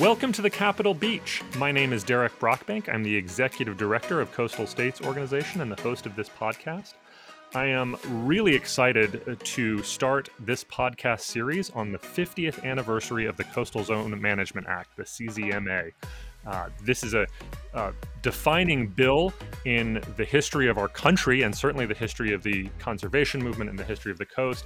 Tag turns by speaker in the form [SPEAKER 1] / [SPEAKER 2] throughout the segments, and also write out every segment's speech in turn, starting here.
[SPEAKER 1] Welcome to the Capitol Beach. My name is Derek Brockbank. I'm the executive director of Coastal States Organization and the host of this podcast. I am really excited uh, to start this podcast series on the 50th anniversary of the Coastal Zone Management Act, the CZMA. Uh, this is a, a, defining bill in the history of our country and certainly the history of the conservation movement and the history of the coast.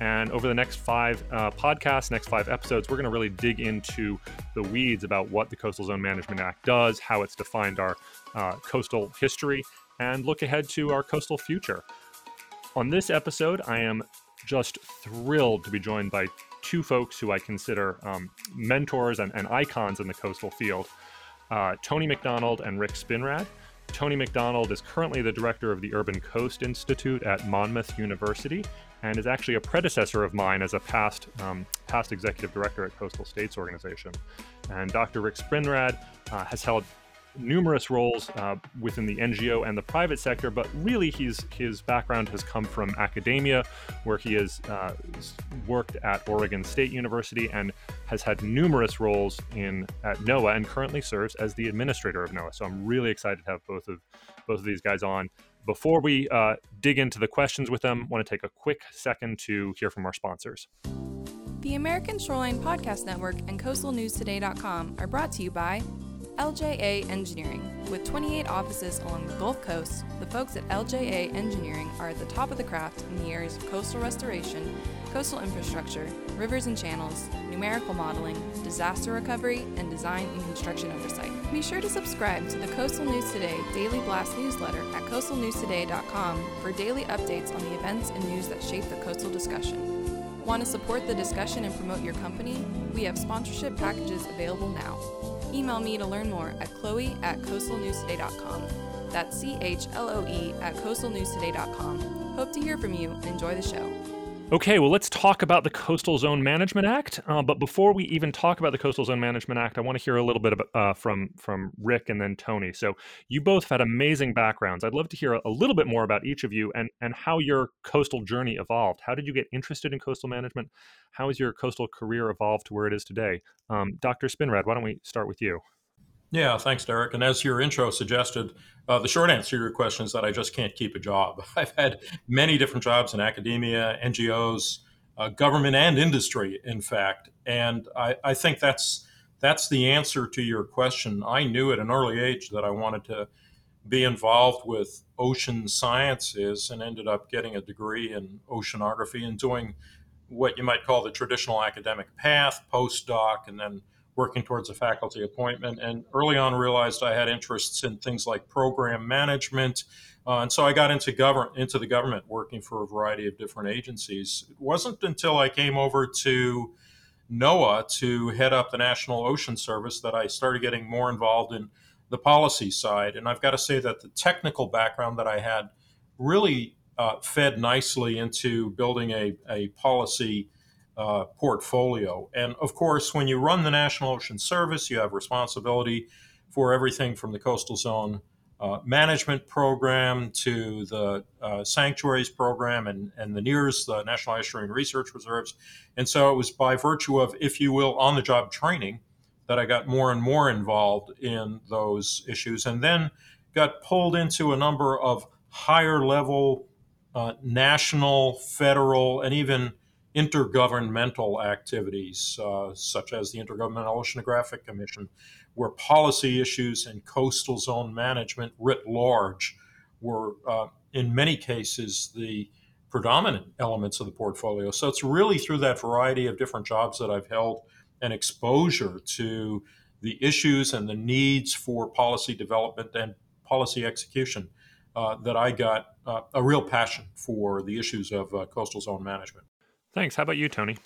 [SPEAKER 1] And over the next five uh, podcasts, next five episodes, we're going to really dig into the weeds about what the Coastal Zone Management Act does, how it's defined our uh, coastal history, and look ahead to our coastal future. On this episode, I am just thrilled to be joined by two folks who I consider um, mentors and, and icons in the coastal field uh, Tony McDonald and Rick Spinrad. Tony McDonald is currently the director of the Urban Coast Institute at Monmouth University and is actually a predecessor of mine as a past um, past executive director at Coastal States Organization. And Dr. Rick Spinrad uh, has held numerous roles uh, within the NGO and the private sector, but really he's, his background has come from academia, where he has uh, worked at Oregon State University and has had numerous roles in at NOAA and currently serves as the administrator of NOAA. So I'm really excited to have both of both of these guys on. Before we uh, dig into the questions with them, I want to take a quick second to hear from our sponsors.
[SPEAKER 2] The American Shoreline Podcast Network and CoastalNewsToday.com are brought to you by LJA Engineering. With 28 offices along the Gulf Coast, the folks at LJA Engineering are at the top of the craft in the areas of coastal restoration, coastal infrastructure, rivers and channels, numerical modeling, disaster recovery, and design and construction oversight. Be sure to subscribe to the Coastal News Today Daily Blast newsletter at coastalnewstoday.com for daily updates on the events and news that shape the coastal discussion. Want to support the discussion and promote your company? We have sponsorship packages available now. Email me to learn more at chloe at coastalnewstoday.com. That's C H L O E at coastalnewstoday.com. Hope to hear from you and enjoy the show.
[SPEAKER 1] Okay, well, let's talk about the Coastal Zone Management Act. Uh, but before we even talk about the Coastal Zone Management Act, I want to hear a little bit about, uh, from from Rick and then Tony. So you both had amazing backgrounds. I'd love to hear a, little bit more about each of you and and how your coastal journey evolved. How did you get interested in coastal management? How has your coastal career evolved to where it is today? Um, Dr. Spinrad, why don't we start with you?
[SPEAKER 3] Yeah, thanks, Derek. And as your intro suggested, uh, the short answer to your question is that I just can't keep a job. I've had many different jobs in academia, NGOs, uh, government, and industry, in fact. And I, I, think that's that's the answer to your question. I knew at an early age that I wanted to be involved with ocean sciences and ended up getting a degree in oceanography and doing what you might call the traditional academic path, postdoc, and then working towards a faculty appointment. And early on, realized I had interests in things like program management. Uh, and so I got into government, into the government, working for a variety of different agencies. It wasn't until I came over to NOAA to head up the National Ocean Service that I started getting more involved in the policy side. And I've got to say that the technical background that I had really uh, fed nicely into building a, a policy uh, portfolio. And of course, when you run the National Ocean Service, you have responsibility for everything from the coastal zone uh, management program to the uh, sanctuaries program and, and the NERRS, the National Estuarine Research Reserves. And so it was by virtue of, if you will, on the job training that I got more and more involved in those issues and then got pulled into a number of higher level uh, national, federal, and even intergovernmental activities, uh, such as the Intergovernmental Oceanographic Commission, where policy issues and coastal zone management writ large were, uh, in many cases, the predominant elements of the portfolio. So it's really through that variety of different jobs that I've held an exposure to the issues and the needs for policy development and policy execution uh, that I got uh, a real passion for the issues of uh, coastal zone management.
[SPEAKER 1] Thanks. How about you, Tony?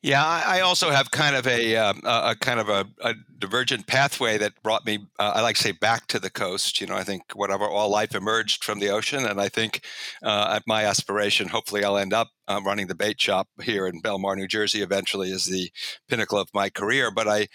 [SPEAKER 4] Yeah, I also have kind of a, uh, a kind of a, a, divergent pathway that brought me, uh, I like to say, back to the coast. You know, I think whatever all life emerged from the ocean, and I think uh, at my aspiration, hopefully, I'll end up uh, running the bait shop here in Belmar, New Jersey, eventually, as the pinnacle of my career. But I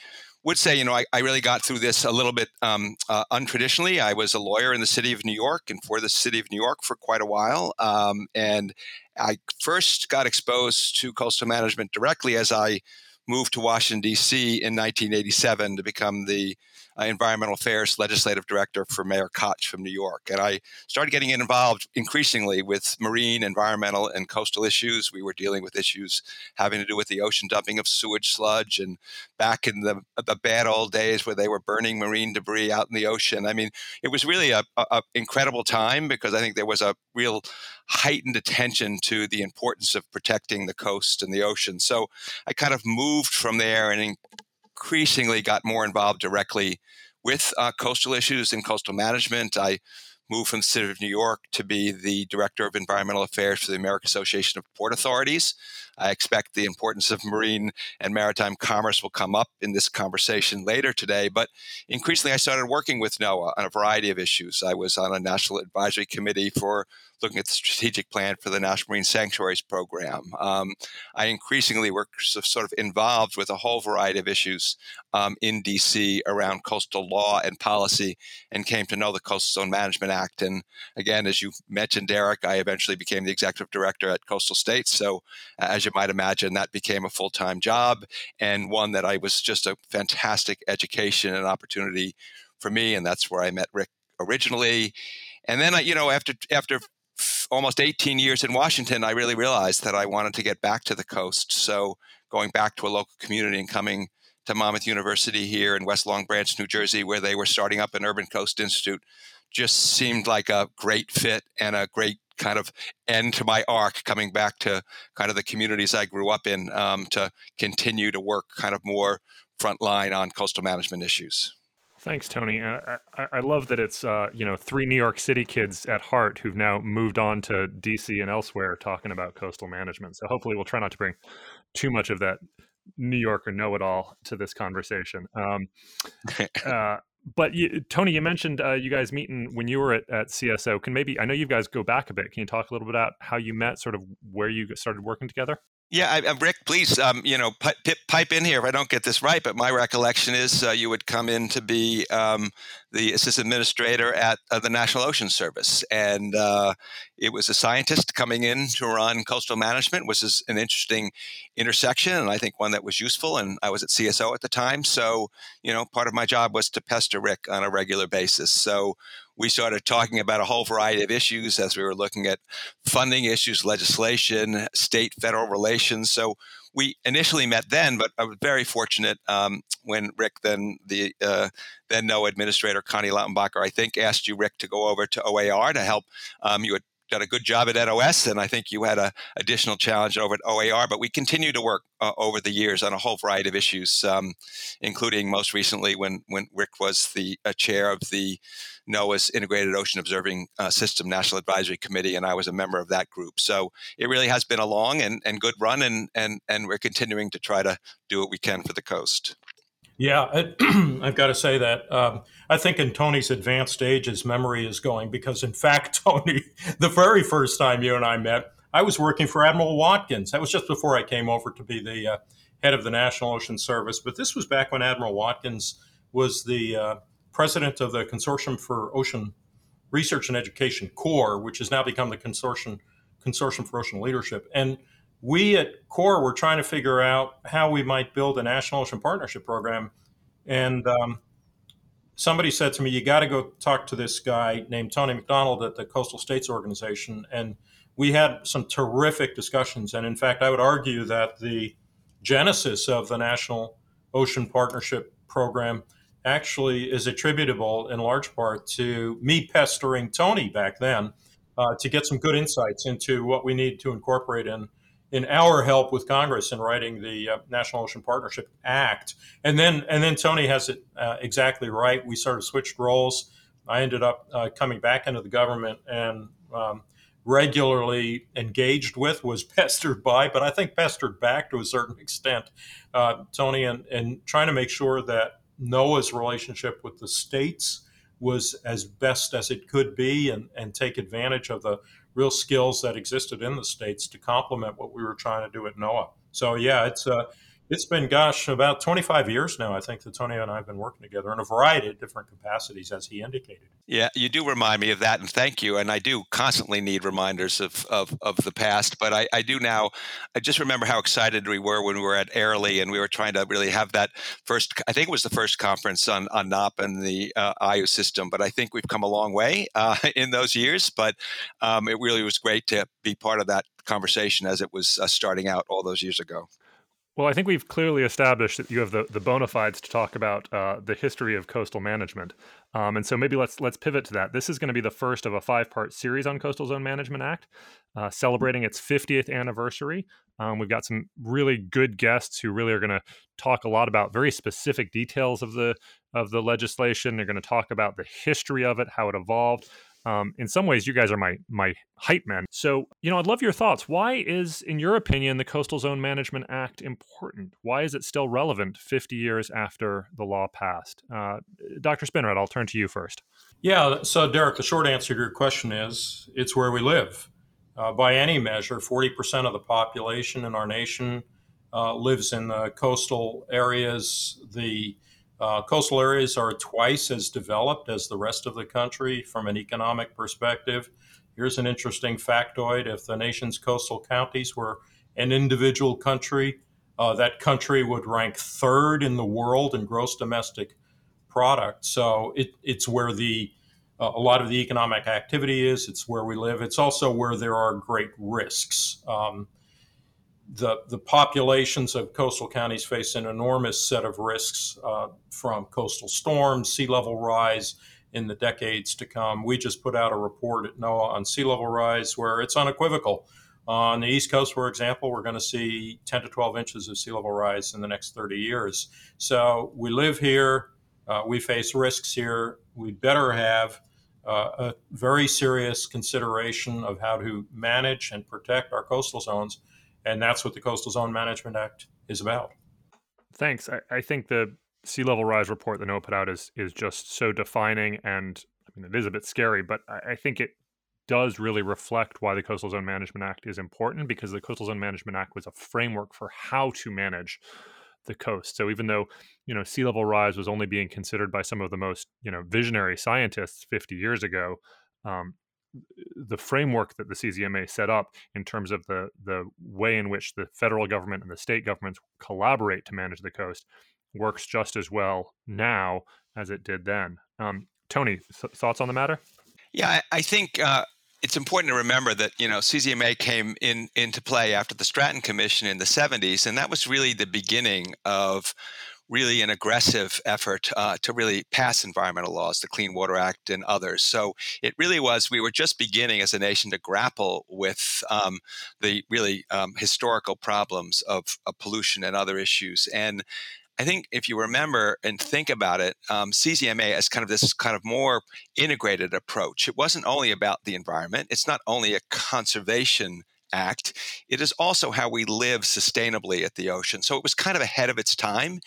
[SPEAKER 4] would say, you know, I, I really got through this a little bit um, uh, untraditionally. I was a lawyer in the city of New York and for the city of New York for quite a while. Um, and I first got exposed to coastal management directly as I moved to Washington, D.C. in 1987 to become the uh, Environmental Affairs Legislative Director for Mayor Koch from New York. And I started getting involved increasingly with marine, environmental, and coastal issues. We were dealing with issues having to do with the ocean dumping of sewage sludge and back in the, the bad old days where they were burning marine debris out in the ocean. I mean, it was really a, a, a incredible time because I think there was a real heightened attention to the importance of protecting the coast and the ocean. So I kind of moved from there and increasingly got more involved directly with uh, coastal issues and coastal management. I moved from the city of New York to be the director of environmental affairs for the American Association of Port Authorities. I expect the importance of marine and maritime commerce will come up in this conversation later today. But increasingly, I started working with NOAA on a variety of issues. I was on a national advisory committee for looking at the strategic plan for the National Marine Sanctuaries Program. Um, I increasingly work sort of involved with a whole variety of issues um, in DC around coastal law and policy and came to know the Coastal Zone Management Act. And again, as you mentioned, Derek, I eventually became the executive director at Coastal States. So, as you might imagine, that became a full time job and one that I was just a fantastic education and opportunity for me. And that's where I met Rick originally. And then, you know, after after almost 18 years in Washington, I really realized that I wanted to get back to the coast. So going back to a local community and coming to Monmouth University here in West Long Branch, New Jersey, where they were starting up an Urban Coast Institute, just seemed like a great fit and a great kind of end to my arc coming back to kind of the communities I grew up in um, to continue to work kind of more frontline on coastal management issues.
[SPEAKER 1] Thanks, Tony. Uh, I, I, love that it's uh, you know three New York City kids at heart who've now moved on to DC and elsewhere talking about coastal management. So hopefully, we'll try not to bring too much of that New Yorker know-it-all to this conversation. Um, uh, but you, Tony, you mentioned uh, you guys meeting when you were at, at CSO. Can maybe I know you guys go back a bit. Can you talk a little bit about how you met, sort of where you started working together?
[SPEAKER 4] Yeah, I, Rick, please, um, you know, pipe, pipe, in here if I don't get this right. But my recollection is uh, you would come in to be um, the assistant administrator at uh, the National Ocean Service, and uh, it was a scientist coming in to run coastal management, which is an interesting intersection, and I think one that was useful. And I was at CSO at the time, so you know, part of my job was to pester Rick on a regular basis. So we started talking about a whole variety of issues as we were looking at funding issues, legislation, state federal relations. So we initially met then, but I was very fortunate um, when Rick, then the uh, then NOAA administrator Connie Lautenbacher, I think, asked you, Rick, to go over to OAR to help. Um, you had done a good job at NOS, and I think you had a additional challenge over at OAR. But we continue to work uh, over the years on a whole variety of issues, um, including most recently when when Rick was the uh, chair of the NOAA's Integrated Ocean Observing uh, System National Advisory Committee, and I was a member of that group. So it really has been a long and, and good run, and and and we're continuing to try to do what we can for the coast.
[SPEAKER 3] Yeah, I, have got to say that um, I think in Tony's advanced age, his memory is going because, in fact, Tony, the very first time you and I met, I was working for Admiral Watkins. That was just before I came over to be the uh, head of the National Ocean Service. But this was back when Admiral Watkins was the uh, president of the Consortium for Ocean Research and Education, CORE, which has now become the Consortium Consortium for Ocean Leadership. And we at CORE were trying to figure out how we might build a national ocean partnership program. And um, somebody said to me, You got to go talk to this guy named Tony McDonald at the Coastal States Organization. And we had some terrific discussions. And in fact, I would argue that the genesis of the National Ocean Partnership Program actually is attributable in large part to me pestering Tony back then uh, to get some good insights into what we need to incorporate in in our help with Congress in writing the uh, National Ocean Partnership Act. And then, and then Tony has it uh, exactly right. We sort of switched roles. I ended up uh, coming back into the government and um, regularly engaged with, was pestered by, but I think pestered back to a certain extent, uh, Tony, and, and trying to make sure that NOAA's relationship with the states was as best as it could be and, and take advantage of the real skills that existed in the states to complement what we were trying to do at NOAA. So yeah, it's uh, It's been, gosh, about 25 years now. I think that Tony and I have been working together in a variety of different capacities, as he indicated.
[SPEAKER 4] Yeah, you do remind me of that, and thank you. And I do constantly need reminders of of, of the past, but I, I do now. I just remember how excited we were when we were at Airlie, and we were trying to really have that first. I think it was the first conference on on NOPP and the uh, IOO system, but I think we've come a long way uh, in those years. But um, it really was great to be part of that conversation as it was uh, starting out all those years ago.
[SPEAKER 1] Well, I think we've clearly established that you have the, the bona fides to talk about uh, the history of coastal management, um, and so maybe let's let's pivot to that. This is going to be the first of a five part series on Coastal Zone Management Act, uh, celebrating its 50th anniversary. Um, we've got some really good guests who really are going to talk a lot about very specific details of the of the legislation. They're going to talk about the history of it, how it evolved. Um, in some ways, you guys are my my hype men. So, you know, I'd love your thoughts. Why is, in your opinion, the Coastal Zone Management Act important? Why is it still relevant 50 years after the law passed? Uh, Dr. Spinrad, I'll turn to you first.
[SPEAKER 3] Yeah. So, Derek, the short answer to your question is it's where we live. Uh, by any measure, 40% of the population in our nation uh, lives in the coastal areas. The uh, coastal areas are twice as developed as the rest of the country from an economic perspective. Here's an interesting factoid if the nation's coastal counties were an individual country, uh, that country would rank third in the world in gross domestic product. So it, it's where the uh, a lot of the economic activity is. It's where we live. It's also where there are great risks. Um, the, the populations of coastal counties face an enormous set of risks uh, from coastal storms, sea level rise in the decades to come. We just put out a report at NOAA on sea level rise where it's unequivocal. On the East Coast, for example, we're going to see 10 to 12 inches of sea level rise in the next 30 years. So we live here, uh, we face risks here. We better have uh, a very serious consideration of how to manage and protect our coastal zones and that's what the Coastal Zone Management Act is about.
[SPEAKER 1] Thanks. I, I think the sea level rise report that NOAA put out is is just so defining, and I mean it is a bit scary, but I, I think it does really reflect why the Coastal Zone Management Act is important because the Coastal Zone Management Act was a framework for how to manage the coast. So even though you know sea level rise was only being considered by some of the most you know visionary scientists 50 years ago, um, the framework that the CZMA set up in terms of the the way in which the federal government and the state governments collaborate to manage the coast works just as well now as it did then. Um, Tony, th- thoughts on the matter?
[SPEAKER 4] Yeah, I, I think uh, it's important to remember that you know CZMA came in into play after the Stratton Commission in the 70s, and that was really the beginning of really an aggressive effort uh, to really pass environmental laws, the Clean Water Act and others. So it really was, we were just beginning as a nation to grapple with um, the really um, historical problems of, of, pollution and other issues. And I think if you remember and think about it, um, CZMA as kind of this kind of more integrated approach. It wasn't only about the environment, it's not only a conservation Act, it is also how we live sustainably at the ocean. So it was kind of ahead of its time.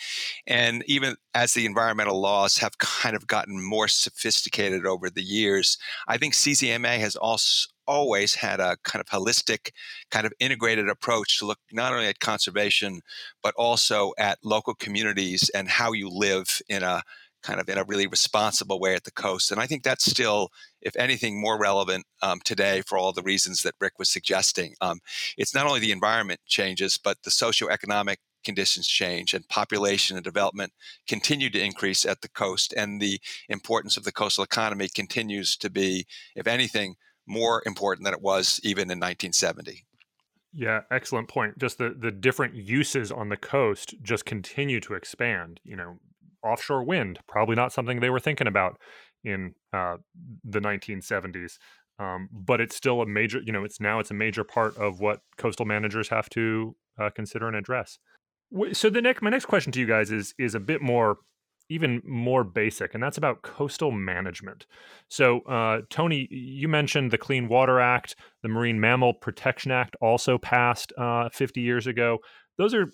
[SPEAKER 4] And even as the environmental laws have kind of gotten more sophisticated over the years, I think CZMA has also always had a kind of holistic, kind of integrated approach to look not only at conservation, but also at local communities and how you live in a kind of in a really responsible way at the coast. And I think that's still, if anything, more relevant um, today for all the reasons that Rick was suggesting. Um, it's not only the environment changes, but the socioeconomic conditions change and population and development continue to increase at the coast. And the importance of the coastal economy continues to be, if anything, more important than it was even in 1970.
[SPEAKER 1] Yeah, excellent point. Just the the different uses on the coast just continue to expand. You know, offshore wind, probably not something they were thinking about in uh, the 1970s. Um, but it's still a major, you know, it's now it's a major part of what coastal managers have to uh, consider and address. So the next, my next question to you guys is is a bit more, even more basic, and that's about coastal management. So, uh, Tony, you mentioned the Clean Water Act, the Marine Mammal Protection Act, also passed uh, 50 years ago. Those are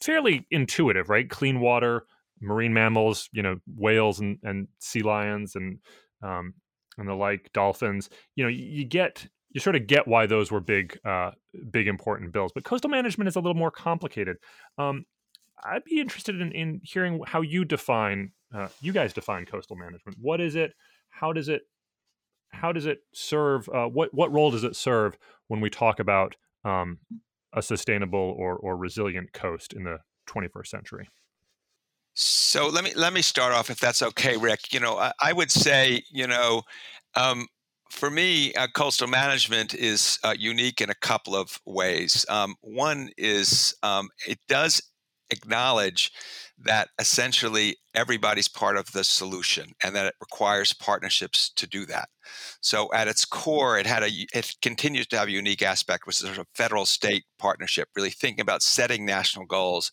[SPEAKER 1] fairly intuitive, right? Clean water, marine mammals, you know, whales and, and sea lions and um, and the like, dolphins. You know, you, get you sort of get why those were big, uh, big important bills. But coastal management is a little more complicated. Um, I'd be interested in, in hearing how you define, uh, you guys define coastal management. What is it? How does it? How does it serve? Uh, what what role does it serve when we talk about um, a sustainable or or resilient coast in the 21st century?
[SPEAKER 4] So let me let me start off, if that's okay, Rick. You know, I, I would say, you know, um, for me, uh, coastal management is uh, unique in a couple of ways. Um, one is um, it does acknowledge that essentially everybody's part of the solution and that it requires partnerships to do that. So at its core, it had a it continues to have a unique aspect, which is a federal state partnership, really thinking about setting national goals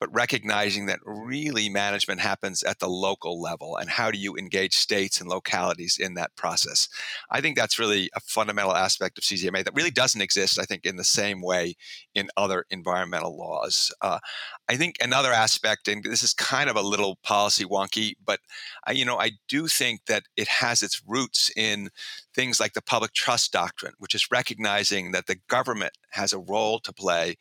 [SPEAKER 4] but recognizing that really management happens at the local level and how do you engage states and localities in that process. I think that's really a fundamental aspect of CZMA that really doesn't exist, I think, in the same way in other environmental laws. Uh, I think another aspect, and this is kind of a little policy wonky, but I, you know, I do think that it has its roots in things like the public trust doctrine, which is recognizing that the government has a role to play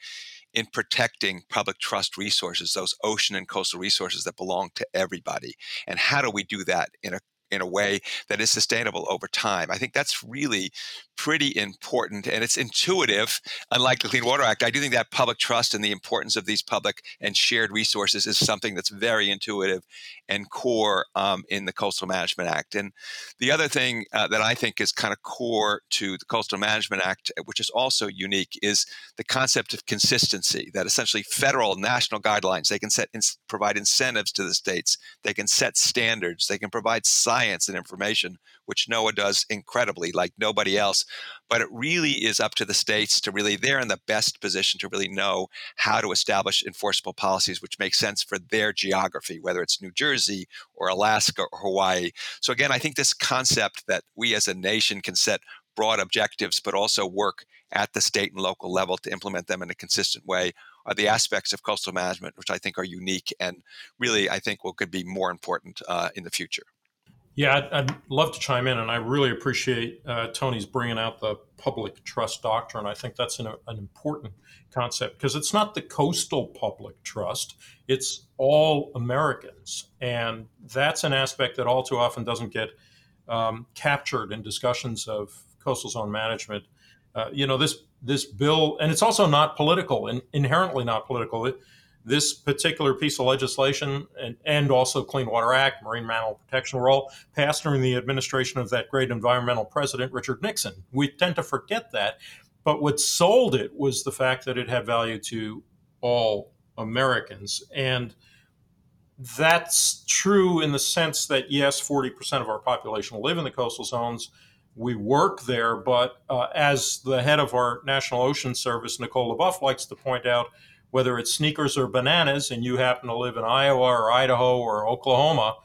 [SPEAKER 4] in protecting public trust resources, those ocean and coastal resources that belong to everybody. And how do we do that in a in a way that is sustainable over time. I think that's really pretty important and it's intuitive. Unlike the Clean Water Act, I do think that public trust and the importance of these public and shared resources is something that's very intuitive and core um, in the Coastal Management Act. And the other thing uh, that I think is kind of core to the Coastal Management Act, which is also unique, is the concept of consistency. That essentially federal national guidelines they can set provide incentives to the states, they can set standards, they can provide science and information, which NOAA does incredibly, like nobody else. But it really is up to the states to really, they're in the best position to really know how to establish enforceable policies which make sense for their geography, whether it's New Jersey or Alaska or Hawaii. So, again, I think this concept that we as a nation can set broad objectives, but also work at the state and local level to implement them in a consistent way are the aspects of coastal management which I think are unique and really I think will could be more important uh, in the future.
[SPEAKER 3] Yeah, I'd, I'd, love to chime in, and I really appreciate uh, Tony's bringing out the public trust doctrine. I think that's an, an important concept because it's not the coastal public trust; it's all Americans, and that's an aspect that all too often doesn't get um, captured in discussions of coastal zone management. Uh, you know, this this bill, and it's also not political, and inherently not political. It, this particular piece of legislation and, and also Clean Water Act, Marine Mammal Protection were all passed during the administration of that great environmental president, Richard Nixon. We tend to forget that. But what sold it was the fact that it had value to all Americans. And that's true in the sense that, yes, 40% of our population live in the coastal zones. We work there, but uh, as the head of our National Ocean Service, Nicole LeBoeuf, likes to point out, whether it's sneakers or bananas, and you happen to live in Iowa or Idaho or Oklahoma,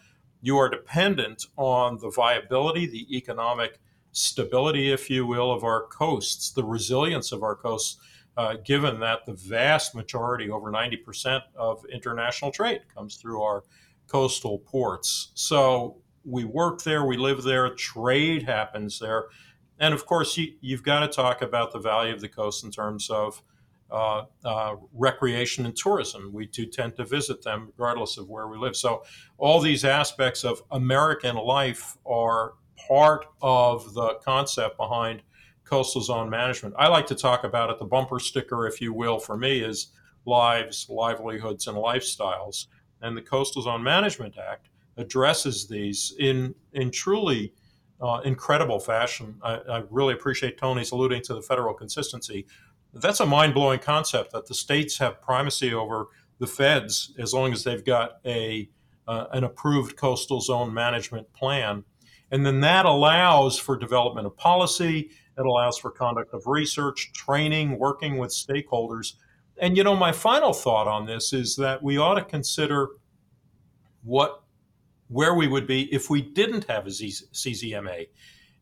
[SPEAKER 3] you are dependent on the viability, the economic stability, if you will, of our coasts, the resilience of our coasts, uh, given that the vast majority, over 90% of international trade, comes through our coastal ports. So we work there, we live there, trade happens there. And of course, you, have got to talk about the value of the coast in terms of uh, uh, recreation and tourism. We do tend to visit them regardless of where we live. So, all these aspects of American life are part of the concept behind coastal zone management. I like to talk about it, the bumper sticker, if you will, for me is lives, livelihoods, and lifestyles. And the Coastal Zone Management Act addresses these in, in truly uh, incredible fashion. I, I, really appreciate Tony's alluding to the federal consistency that's a mind blowing concept that the states have primacy over the feds as long as they've got a uh, an approved coastal zone management plan. And then that allows for development of policy, it allows for conduct of research, training, working with stakeholders. And you know, my final thought on this is that we ought to consider what where we would be if we didn't have a CZMA.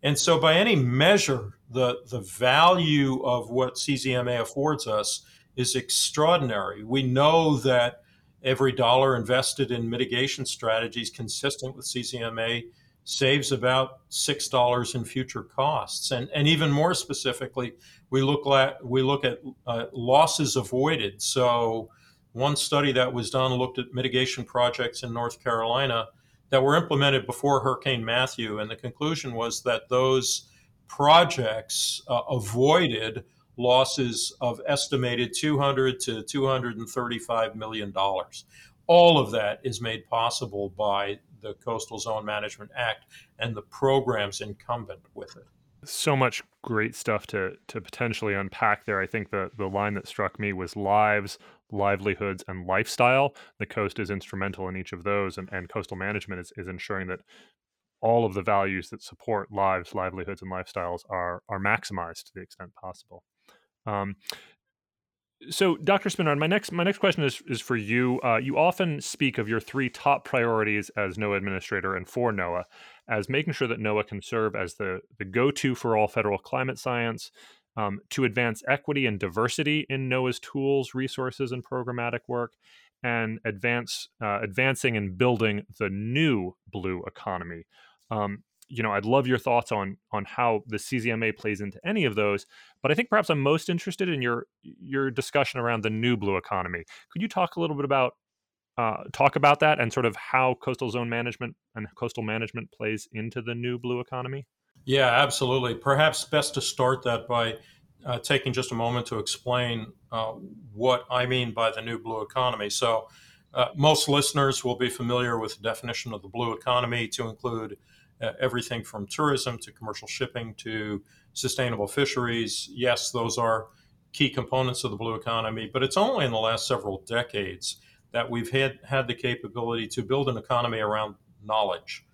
[SPEAKER 3] And so, by any measure, the, the value of what CZMA affords us is extraordinary. We know that every dollar invested in mitigation strategies consistent with CZMA saves about six dollars in future costs, and and even more specifically, we look at we look at uh, losses avoided. So, one study that was done looked at mitigation projects in North Carolina that were implemented before Hurricane Matthew, and the conclusion was that those projects uh, avoided losses of estimated 200 to 235 million dollars. All of that is made possible by the Coastal Zone Management Act and the programs incumbent with it.
[SPEAKER 1] So much great stuff to to potentially unpack there. I think the the line that struck me was lives, livelihoods, and lifestyle. The coast is instrumental in each of those, and, and coastal management is, is ensuring that all of the values that support lives, livelihoods, and lifestyles are are maximized to the extent possible. Um, so, Dr. Spinrad, my next my next question is is for you. Uh, you often speak of your three top priorities as NOAA administrator and for NOAA as making sure that NOAA can serve as the the go to for all federal climate science, um, to advance equity and diversity in NOAA's tools, resources, and programmatic work, and advance uh, advancing and building the new blue economy. Um, you know, I'd love your thoughts on on how the CZMA plays into any of those. But I think perhaps I'm most interested in your your discussion around the new blue economy. Could you talk a little bit about uh, talk about that and sort of how coastal zone management and coastal management plays into the new blue economy?
[SPEAKER 3] Yeah, absolutely. Perhaps best to start that by uh, taking just a moment to explain uh, what I mean by the new blue economy. So, uh, most listeners will be familiar with the definition of the blue economy to include uh, everything from tourism to commercial shipping to sustainable fisheries. Yes, those are key components of the blue economy, but it's only in the last several decades that we've had, had the capability to build an economy around knowledge.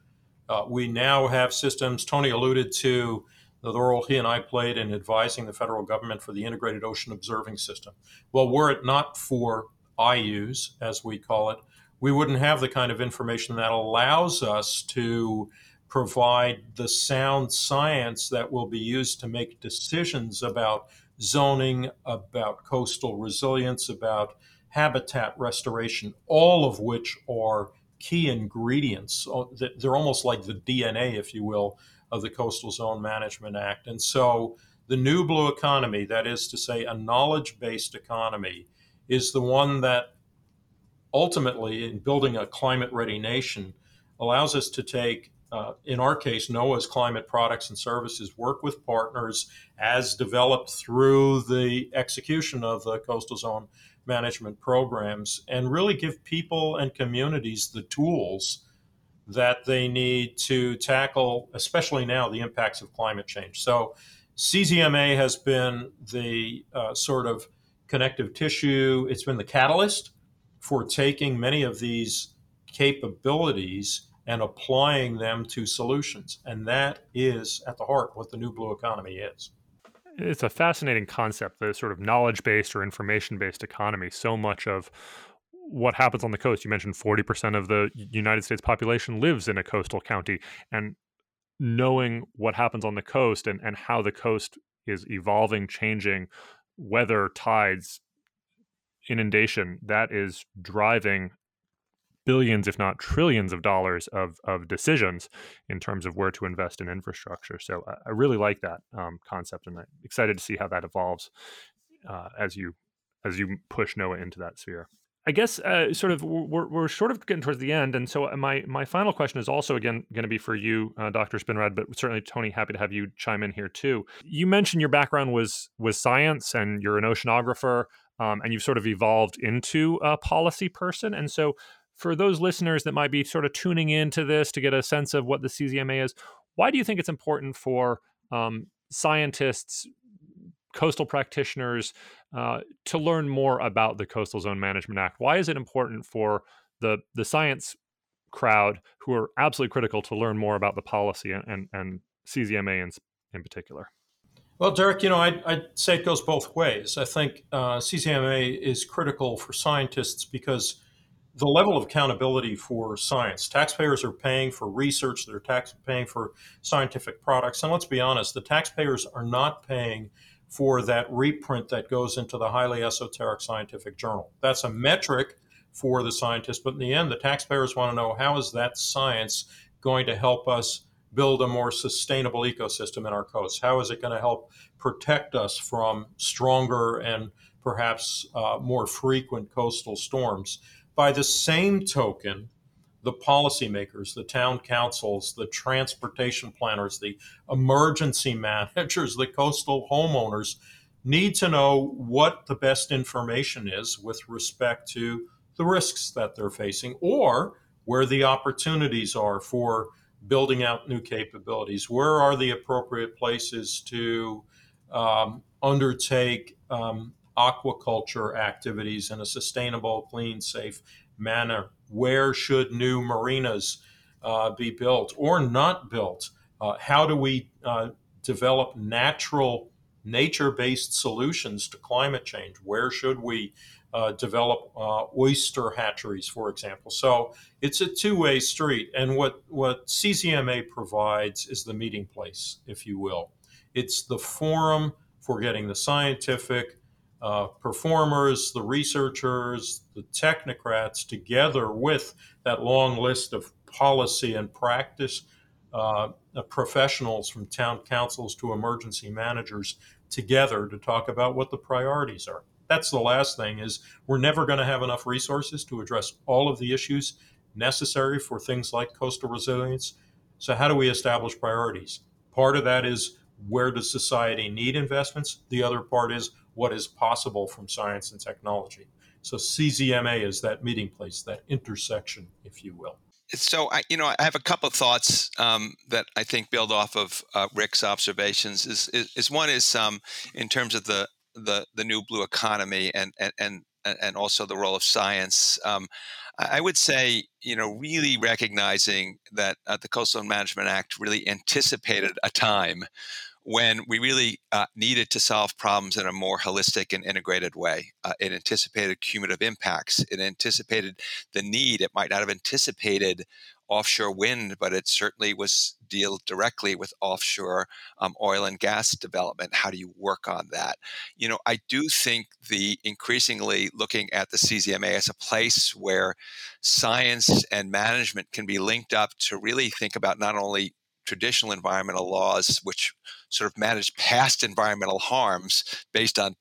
[SPEAKER 3] Uh, we now have systems, Tony alluded to the role he and I played in advising the federal government for the Integrated Ocean Observing System. Well, were it not for IOOS, as we call it, we wouldn't have the kind of information that allows us to provide the sound science that will be used to make decisions about zoning, about coastal resilience, about habitat restoration, all of which are key ingredients. Oh, they're almost like the DNA, if you will, of the Coastal Zone Management Act. And so the new blue economy, that is to say, a knowledge based economy, is the one that ultimately, in building a climate ready nation, allows us to take uh, in our case, NOAA's climate products and services work with partners as developed through the execution of the coastal zone management programs and really give people and communities the tools that they need to tackle, especially now, the impacts of climate change. So, CZMA has been the uh, sort of connective tissue, it's been the catalyst for taking many of these capabilities and applying them to solutions. And that is at the heart what the new blue economy is.
[SPEAKER 1] It's a fascinating concept, the sort of knowledge based or information based economy. So much of what happens on the coast, you mentioned 40% of the United States population lives in a coastal county. And knowing what happens on the coast and, and how the coast is evolving, changing, weather, tides, inundation, that is driving billions, if not trillions, of dollars of of decisions in terms of where to invest in infrastructure. So I, I really like that um, concept, and I'm excited to see how that evolves uh, as you as you push NOAA into that sphere. I guess uh, sort of we're, we're sort of getting towards the end, and so my my final question is also again going to be for you, uh, Dr. Spinrad, but certainly Tony, happy to have you chime in here too. You mentioned your background was was science, and you're an oceanographer, um, and you've sort of evolved into a policy person, and so for those listeners that might be sort of tuning into this to get a sense of what the CZMA is, why do you think it's important for um, scientists, coastal practitioners, uh, to learn more about the Coastal Zone Management Act? Why is it important for the the science crowd who are absolutely critical to learn more about the policy and and, and CZMA in, in particular?
[SPEAKER 3] Well, Derek, you know, I'd, I'd, say it goes both ways. I think uh, CZMA is critical for scientists because the level of accountability for science. Taxpayers are paying for research, they're tax paying for scientific products. And let's be honest, the taxpayers are not paying for that reprint that goes into the highly esoteric scientific journal. That's a metric for the scientists, but in the end, the taxpayers want to know how is that science going to help us build a more sustainable ecosystem in our coasts? How is it going to help protect us from stronger and perhaps uh, more frequent coastal storms? By the same token, the policymakers, the town councils, the transportation planners, the emergency managers, the coastal homeowners need to know what the best information is with respect to the risks that they're facing or where the opportunities are for building out new capabilities. Where are the appropriate places to um, undertake um, aquaculture activities in a sustainable, clean, safe manner? Where should new marinas uh, be built or not built? Uh, how do we uh, develop natural, nature based solutions to climate change? Where should we uh, develop uh, oyster hatcheries, for example? So it's a two way street. And what, what CZMA provides is the meeting place, if you will. It's the forum for getting the scientific, uh, performers, the researchers, the technocrats together with that long list of policy and practice uh, professionals from town councils to emergency managers together to talk about what the priorities are. That's the last thing is we're never going to have enough resources to address all of the issues necessary for things like coastal resilience. So how do we establish priorities? Part of that is where does society need investments? The other part is what is possible from science and technology. So CZMA is that meeting place, that intersection, if you will.
[SPEAKER 4] So I, you know, I have a couple of thoughts um, that I think build off of uh, Rick's observations. Is, is, is one is um, in terms of the the the new blue economy and and and and also the role of science. Um, I would say, you know, really recognizing that uh, the Coastal Management Act really anticipated a time when we really uh, needed to solve problems in a more holistic and integrated way. Uh, it anticipated cumulative impacts. It anticipated the need. It might not have anticipated offshore wind, but it certainly was deal directly with offshore um, oil and gas development. How do you work on that? You know, I do think the increasingly looking at the CZMA as a place where science and management can be linked up to really think about not only traditional environmental laws, which sort of manage past environmental harms based on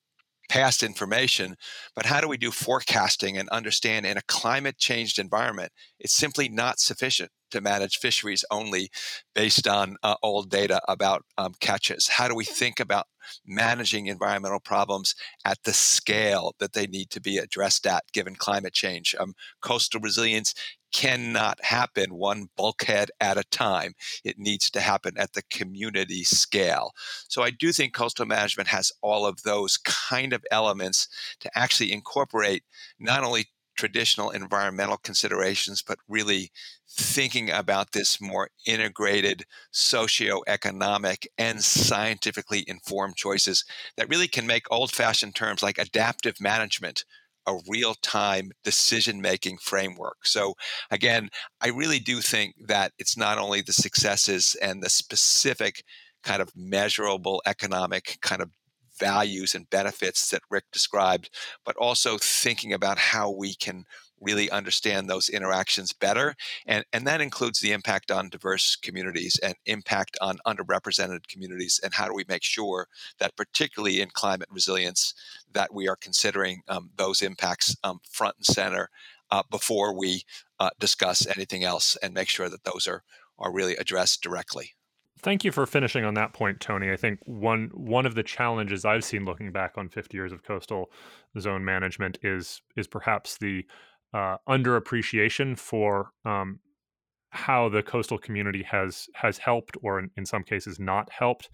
[SPEAKER 4] past information, but how do we do forecasting and understand in a climate changed environment? It's simply not sufficient to manage fisheries only based on uh, old data about um, catches. How do we think about managing environmental problems at the scale that they need to be addressed at given climate change? Um, coastal resilience cannot happen one bulkhead at a time. It needs to happen at the community scale. So I do think coastal management has all of those kind of elements to actually incorporate not only traditional environmental considerations, but really thinking about this more integrated socio-economic and scientifically informed choices that really can make old-fashioned terms like adaptive management a real time decision making framework. So, again, I really do think that it's not only the successes and the specific kind of measurable economic kind of values and benefits that Rick described, but also thinking about how we can really understand those interactions better. And, and that includes the impact on diverse communities and impact on underrepresented communities. And how do we make sure that, particularly in climate resilience, that we are considering um, those impacts um, front and center uh, before we uh, discuss anything else and make sure that those are, are really addressed directly.
[SPEAKER 1] Thank you for finishing on that point, Tony. I think one one of the challenges I've seen looking back on 50 years of coastal zone management is is perhaps the uh, underappreciation for um, how the coastal community has has helped, or in, in some cases not helped,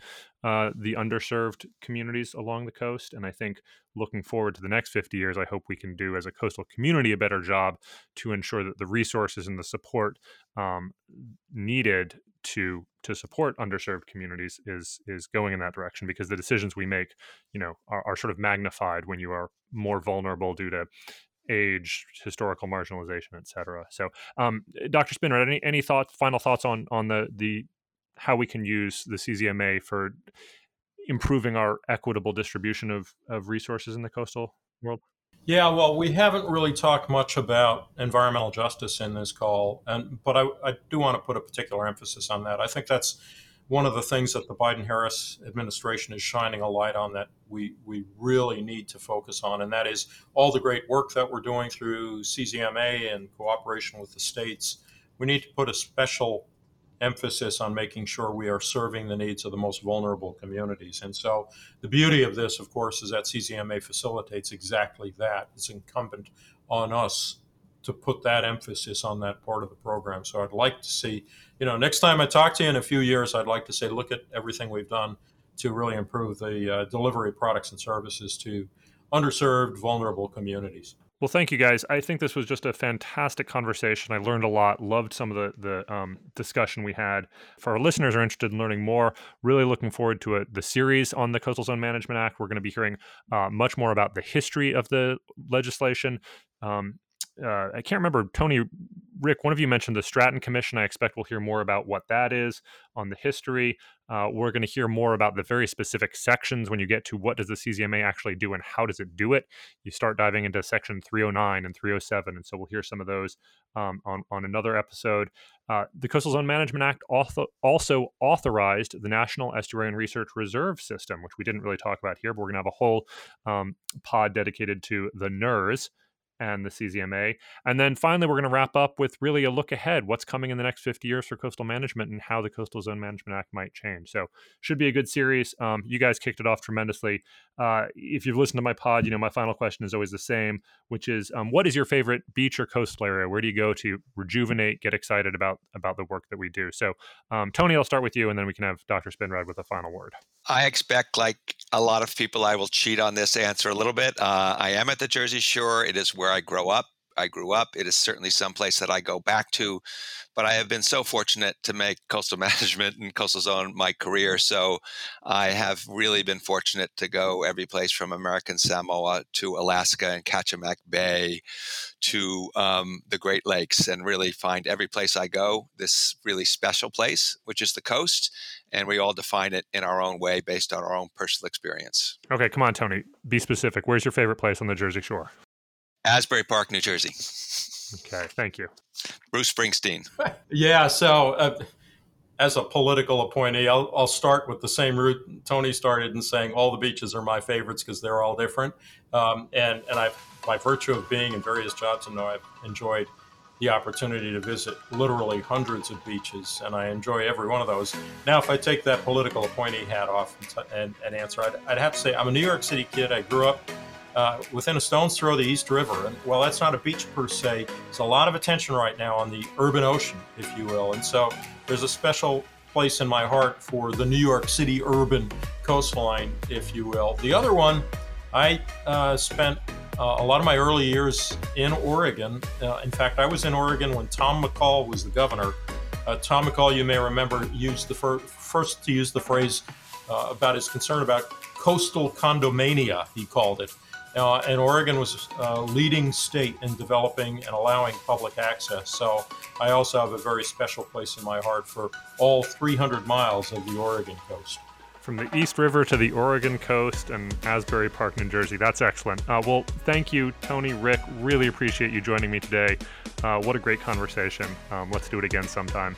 [SPEAKER 1] uh, the underserved communities along the coast. And I think looking forward to the next 50 years, I hope we can do as a coastal community a better job to ensure that the resources and the support um, needed to to support underserved communities is is going in that direction because the decisions we make you know are, are sort of magnified when you are more vulnerable due to age, historical marginalization, et cetera. So, um, Dr. Spinrad, any any thoughts, final thoughts on on the the how we can use the CZMA for improving our equitable distribution of of resources in the coastal world?
[SPEAKER 3] Yeah, well, we haven't really talked much about environmental justice in this call, and but I, I do want to put a particular emphasis on that. I think that's one of the things that the Biden Harris administration is shining a light on that we, we really need to focus on, and that is all the great work that we're doing through CZMA and cooperation with the states. We need to put a special emphasis on making sure we are serving the needs of the most vulnerable communities. And so the beauty of this, of course, is that CZMA facilitates exactly that. It's incumbent on us to put that emphasis on that part of the program. So I'd like to see, you know, next time I talk to you in a few years, I'd like to say, look at everything we've done to really improve the uh, delivery of products and services to underserved, vulnerable communities.
[SPEAKER 1] Well, thank you guys. I think this was just a fantastic conversation. I learned a lot. Loved some of the the um, discussion we had. For our listeners are interested in learning more, really looking forward to a, the series on the Coastal Zone Management Act. We're going to be hearing uh, much more about the history of the legislation. Um, uh, I can't remember Tony Rick. One of you mentioned the Stratton Commission. I expect we'll hear more about what that is on the history. Uh, we're going to hear more about the very specific sections when you get to what does the CZMA actually do and how does it do it. You start diving into section 309 and 307, and so we'll hear some of those um, on on another episode. Uh, the Coastal Zone Management Act also, also authorized the National Estuarine Research Reserve System, which we didn't really talk about here, but we're going to have a whole um, pod dedicated to the NERRS and the CZMA. And then finally, we're going to wrap up with really a look ahead what's coming in the next 50 years for coastal management and how the Coastal Zone Management Act might change. So, should be a good series. Um, you guys kicked it off tremendously. Uh, if you've listened to my pod, you know my final question is always the same, which is um, what is your favorite beach or coastal area? Where do you go to rejuvenate, get excited about about the work that we do? So, um, Tony, I'll start with you, and then we can have Dr. Spinrad with a final word.
[SPEAKER 4] I expect, like a lot of people, I will cheat on this answer a little bit. Uh, I am at the Jersey Shore. It is where I grow up. I grew up. It is certainly some place that I go back to, but I have been so fortunate to make coastal management and coastal zone my career. So I have really been fortunate to go every place from American Samoa to Alaska and Kachemak Bay to um, the Great Lakes and really find every place I go this really special place, which is the coast. And we all define it in our own way based on our own personal experience.
[SPEAKER 1] Okay, come on, Tony. Be specific. Where's your favorite place on the Jersey Shore?
[SPEAKER 4] Asbury Park, New Jersey.
[SPEAKER 1] Okay, thank you.
[SPEAKER 4] Bruce Springsteen.
[SPEAKER 3] yeah, so uh, as a political appointee, I'll, I'll, start with the same route Tony started in saying all the beaches are my favorites because they're all different. Um, and and I, by virtue of being in various jobs, I know I've enjoyed the opportunity to visit literally hundreds of beaches, and I enjoy every one of those. Now, if I take that political appointee hat off and, t- and, and answer, I'd, I'd have to say I'm a New York City kid. I grew up uh, within a stone's throw of the East River. And while that's not a beach per se, there's a lot of attention right now on the urban ocean, if you will. And so there's a special place in my heart for the New York City urban coastline, if you will. The other one, I uh, spent uh, a lot of my early years in Oregon. Uh, in fact, I was in Oregon when Tom McCall was the governor. Uh, Tom McCall, you may remember, used the fir- first to use the phrase uh, about his concern about coastal condomania, he called it. Uh, and Oregon was a uh, leading state in developing and allowing public access. So I also have a very special place in my heart for all 300 miles of the Oregon coast.
[SPEAKER 1] From the East River to the Oregon coast and Asbury Park, New Jersey. That's excellent. Uh, well, thank you, Tony, Rick. Really appreciate you joining me today. Uh, what a great conversation. Um, let's do it again sometime.